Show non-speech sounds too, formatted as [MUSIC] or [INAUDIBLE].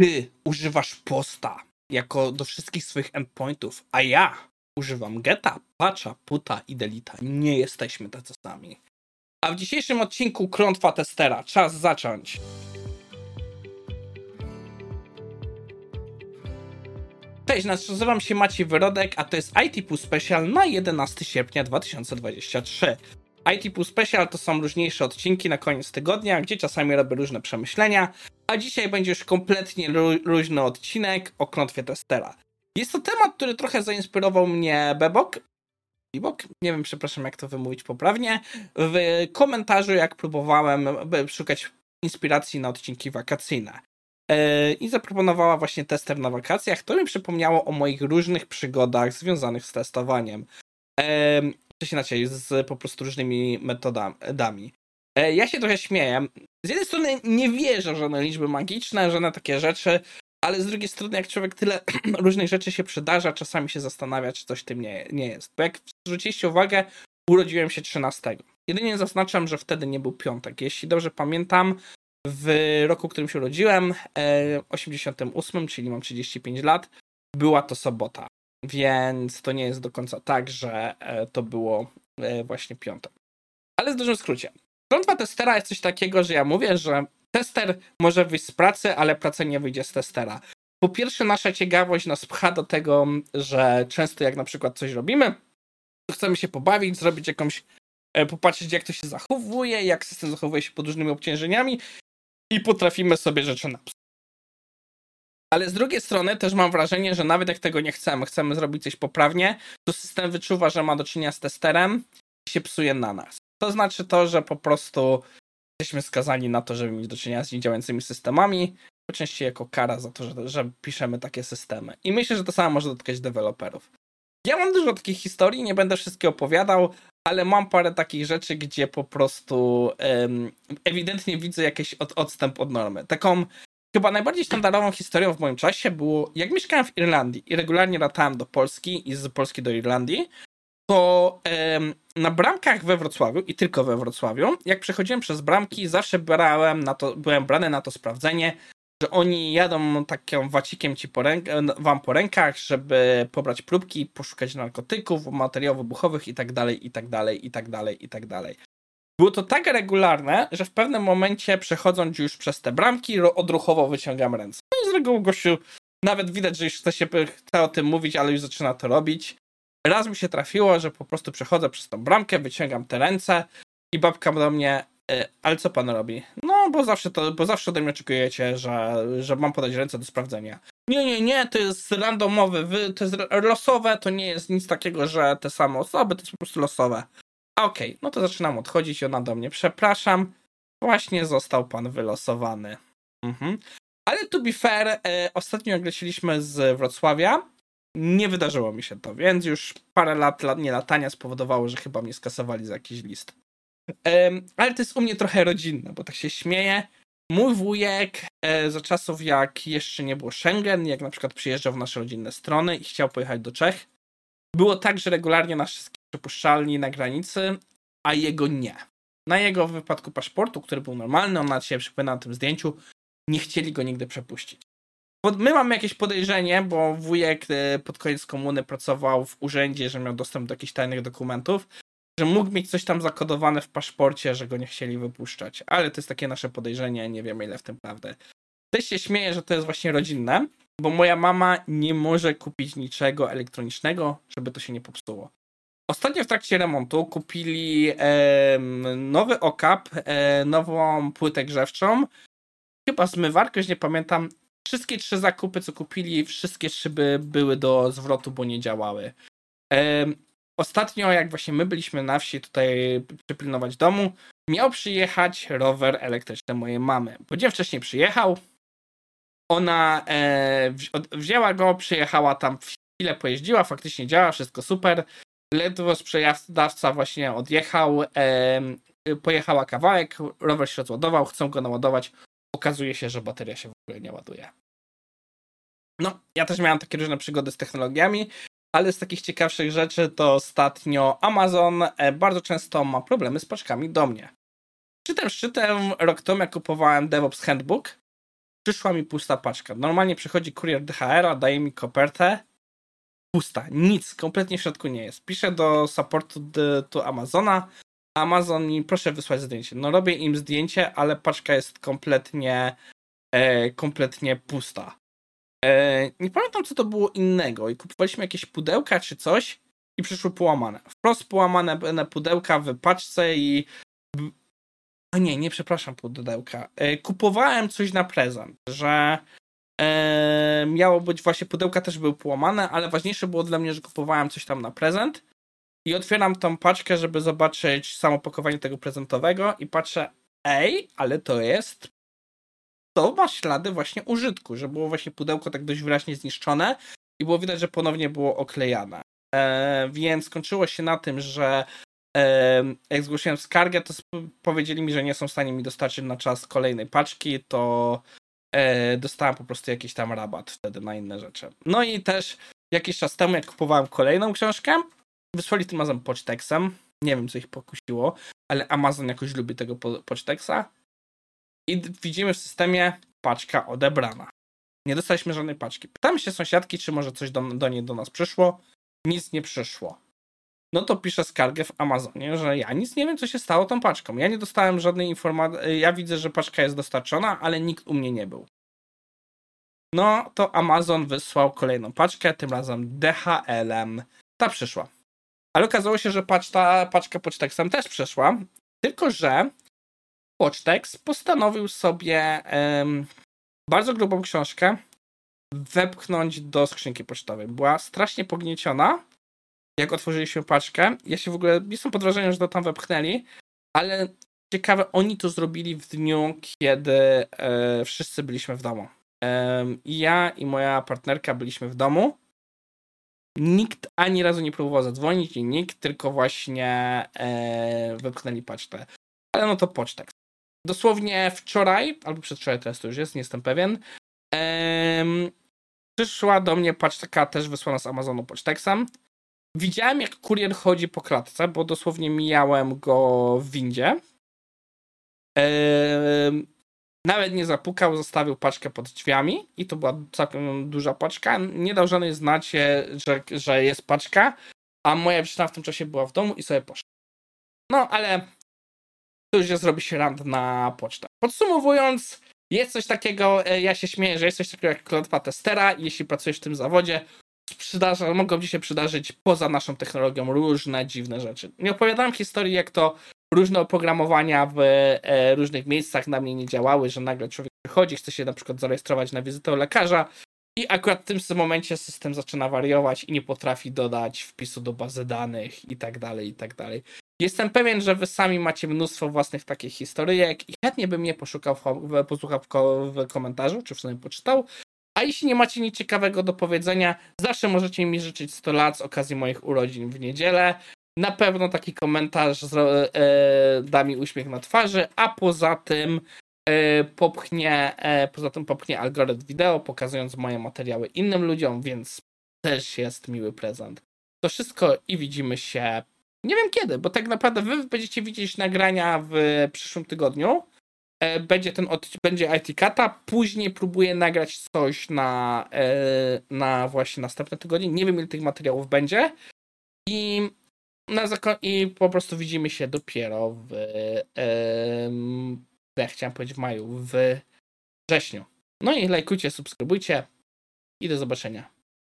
ty używasz posta jako do wszystkich swoich endpointów, a ja używam geta, patcha, puta i delita. Nie jesteśmy tacy sami. A w dzisiejszym odcinku Klątwa Testera. Czas zacząć. Cześć, nazywam się Maciej Wyrodek, a to jest ITP Special na 11 sierpnia 2023. ITP Special to są różniejsze odcinki na koniec tygodnia, gdzie czasami robię różne przemyślenia, a dzisiaj będzie już kompletnie luźny odcinek o klątwie testera. Jest to temat, który trochę zainspirował mnie Bebok, Bebok, nie wiem, przepraszam, jak to wymówić poprawnie, w komentarzu, jak próbowałem szukać inspiracji na odcinki wakacyjne. E, I zaproponowała właśnie tester na wakacjach, to mi przypomniało o moich różnych przygodach związanych z testowaniem coś inaczej, z po prostu różnymi metodami. E, ja się trochę śmieję. Z jednej strony nie wierzę w żadne liczby magiczne, żadne takie rzeczy, ale z drugiej strony, jak człowiek tyle [CLEARS THROAT] różnych rzeczy się przydarza, czasami się zastanawia, czy coś tym nie, nie jest. Bo jak zwróciliście uwagę, urodziłem się 13. Jedynie zaznaczam, że wtedy nie był piątek. Jeśli dobrze pamiętam, w roku, w którym się urodziłem, 88, e, czyli mam 35 lat, była to sobota. Więc to nie jest do końca tak, że e, to było właśnie piątek. Ale w dużym skrócie. Klątwa testera jest coś takiego, że ja mówię, że tester może wyjść z pracy, ale praca nie wyjdzie z testera. Po pierwsze, nasza ciekawość nas pcha do tego, że często jak na przykład coś robimy, to chcemy się pobawić, zrobić jakąś, e, popatrzeć jak to się zachowuje, jak system zachowuje się pod różnymi obciążeniami i potrafimy sobie rzeczy napsuć. Ale z drugiej strony też mam wrażenie, że nawet jak tego nie chcemy, chcemy zrobić coś poprawnie, to system wyczuwa, że ma do czynienia z testerem i się psuje na nas. To znaczy to, że po prostu jesteśmy skazani na to, żeby mieć do czynienia z niedziałającymi systemami, częściej jako kara za to, że, że piszemy takie systemy. I myślę, że to samo może dotykać deweloperów. Ja mam dużo takich historii, nie będę wszystkie opowiadał, ale mam parę takich rzeczy, gdzie po prostu ewidentnie widzę jakiś od, odstęp od normy. Taką Chyba najbardziej standardową historią w moim czasie było, jak mieszkałem w Irlandii i regularnie latałem do Polski i z Polski do Irlandii, to na bramkach we Wrocławiu i tylko we Wrocławiu, jak przechodziłem przez bramki, zawsze brałem na to, byłem brany na to sprawdzenie, że oni jadą takim wacikiem ci po ręk, wam po rękach, żeby pobrać próbki, poszukać narkotyków, materiałów wybuchowych i tak dalej, i tak dalej, i tak dalej, i tak dalej. Było to tak regularne, że w pewnym momencie przechodząc już przez te bramki, odruchowo wyciągam ręce. No i z reguły gościu nawet widać, że już chce się chce o tym mówić, ale już zaczyna to robić. Raz mi się trafiło, że po prostu przechodzę przez tą bramkę, wyciągam te ręce i babka do mnie, e, ale co pan robi? No, bo zawsze to, bo zawsze ode mnie oczekujecie, że, że mam podać ręce do sprawdzenia. Nie, nie, nie, to jest randomowe, to jest losowe, to nie jest nic takiego, że te same osoby, to jest po prostu losowe. Okej, okay, no to zaczynam odchodzić. Ona do mnie, przepraszam, właśnie został pan wylosowany. Mhm. Ale to be fair, e, ostatnio jak z Wrocławia, nie wydarzyło mi się to, więc już parę lat, nie latania spowodowało, że chyba mnie skasowali za jakiś list. E, ale to jest u mnie trochę rodzinne, bo tak się śmieję. Mój wujek e, za czasów jak jeszcze nie było Schengen, jak na przykład przyjeżdżał w nasze rodzinne strony i chciał pojechać do Czech, było tak, że regularnie na wszystkie przepuszczalni na granicy, a jego nie. Na jego wypadku paszportu, który był normalny, on na się przypomina na tym zdjęciu, nie chcieli go nigdy przepuścić. My mamy jakieś podejrzenie, bo wujek e, pod koniec komuny pracował w urzędzie, że miał dostęp do jakichś tajnych dokumentów, że mógł mieć coś tam zakodowane w paszporcie, że go nie chcieli wypuszczać. Ale to jest takie nasze podejrzenie, nie wiemy ile w tym prawdy. Też się śmieję, że to jest właśnie rodzinne, bo moja mama nie może kupić niczego elektronicznego, żeby to się nie popsuło. Ostatnio w trakcie remontu kupili e, nowy okap, e, nową płytę grzewczą, chyba zmywarkę, już nie pamiętam. Wszystkie trzy zakupy, co kupili, wszystkie szyby były do zwrotu, bo nie działały. Ostatnio, jak właśnie my byliśmy na wsi tutaj przypilnować domu, miał przyjechać rower elektryczny mojej mamy. Bo wcześniej przyjechał, ona e, wzięła go, przyjechała tam w chwilę, pojeździła, faktycznie działa, wszystko super ledwo sprzedawca właśnie odjechał, pojechała kawałek, rower się rozładował, chcą go naładować, okazuje się, że bateria się w ogóle nie ładuje. No, ja też miałem takie różne przygody z technologiami, ale z takich ciekawszych rzeczy to ostatnio Amazon e, bardzo często ma problemy z paczkami do mnie. Szczytem szczytem rok temu jak kupowałem DevOps Handbook, Przyszła mi pusta paczka. Normalnie przychodzi kurier DHR-a, daje mi kopertę. Pusta. Nic. Kompletnie w środku nie jest. Piszę do supportu do Amazona. Amazon mi proszę wysłać zdjęcie. No robię im zdjęcie, ale paczka jest kompletnie e, kompletnie pusta. E, nie pamiętam co to było innego i kupowaliśmy jakieś pudełka czy coś i przyszły połamane. Wprost połamane pudełka w paczce i o nie, nie przepraszam pudełka. E, kupowałem coś na prezent, że e, miało być właśnie pudełka też były połamane, ale ważniejsze było dla mnie, że kupowałem coś tam na prezent i otwieram tą paczkę, żeby zobaczyć samo pakowanie tego prezentowego i patrzę, ej, ale to jest to ma ślady właśnie użytku, że było właśnie pudełko tak dość wyraźnie zniszczone i było widać, że ponownie było oklejane. E, więc skończyło się na tym, że e, jak zgłosiłem skargę, to powiedzieli mi, że nie są w stanie mi dostarczyć na czas kolejnej paczki, to e, dostałem po prostu jakiś tam rabat wtedy na inne rzeczy. No i też jakiś czas temu, jak kupowałem kolejną książkę, wysłali tym razem poczteksem. Nie wiem, co ich pokusiło, ale Amazon jakoś lubi tego po poczteksa. I widzimy w systemie paczka odebrana. Nie dostaliśmy żadnej paczki. Pytamy się sąsiadki, czy może coś do, do niej do nas przyszło. Nic nie przyszło. No to piszę skargę w Amazonie, że ja nic nie wiem, co się stało tą paczką. Ja nie dostałem żadnej informacji. Ja widzę, że paczka jest dostarczona, ale nikt u mnie nie był. No to Amazon wysłał kolejną paczkę, tym razem DHL-em. Ta przyszła. Ale okazało się, że paczka, paczka Poczteksem też przyszła, tylko że Pocztex postanowił sobie um, bardzo grubą książkę wepchnąć do skrzynki pocztowej. Była strasznie pognieciona, jak otworzyliśmy paczkę. Ja się w ogóle jestem pod wrażeniem, że to tam wepchnęli, ale ciekawe, oni to zrobili w dniu, kiedy e, wszyscy byliśmy w domu. E, ja i moja partnerka byliśmy w domu. Nikt ani razu nie próbował zadzwonić i nikt, tylko właśnie e, wypchnęli paczkę. Ale no to pocztek dosłownie wczoraj, albo przedwczoraj teraz to już jest, nie jestem pewien, em, przyszła do mnie paczka też wysłana z Amazonu Poczteksem. Widziałem, jak kurier chodzi po klatce, bo dosłownie mijałem go w windzie. Ehm, nawet nie zapukał, zostawił paczkę pod drzwiami i to była całkiem duża paczka. Nie dał żadnej znać, że, że jest paczka, a moja dziewczyna w tym czasie była w domu i sobie poszła. No, ale to już zrobi się rand na pocztę. Podsumowując, jest coś takiego, e, ja się śmieję, że jest coś takiego jak klątwa testera jeśli pracujesz w tym zawodzie, przydarza, mogą ci się przydarzyć poza naszą technologią różne dziwne rzeczy. Nie opowiadałem historii, jak to różne oprogramowania w e, różnych miejscach na mnie nie działały, że nagle człowiek przychodzi, chce się na przykład zarejestrować na wizytę u lekarza i akurat w tym momencie system zaczyna wariować i nie potrafi dodać wpisu do bazy danych i tak dalej, i tak dalej. Jestem pewien, że wy sami macie mnóstwo własnych takich historyjek i chętnie bym je poszukał, w, posłuchał w, komentarzu, czy w sumie poczytał. A jeśli nie macie nic ciekawego do powiedzenia, zawsze możecie mi życzyć 100 lat z okazji moich urodzin w niedzielę. Na pewno taki komentarz z, e, da mi uśmiech na twarzy, a poza tym e, popchnie, e, poza tym popchnie algorytm wideo, pokazując moje materiały innym ludziom, więc też jest miły prezent. To wszystko i widzimy się nie wiem kiedy, bo tak naprawdę wy będziecie widzieć nagrania w przyszłym tygodniu. E, będzie ten będzie IT Kata, później próbuję nagrać coś na, e, na właśnie następne tygodnie. Nie wiem ile tych materiałów będzie. I na i po prostu widzimy się dopiero w jak chciałem powiedzieć w maju, w wrześniu. No i lajkujcie, subskrybujcie i do zobaczenia.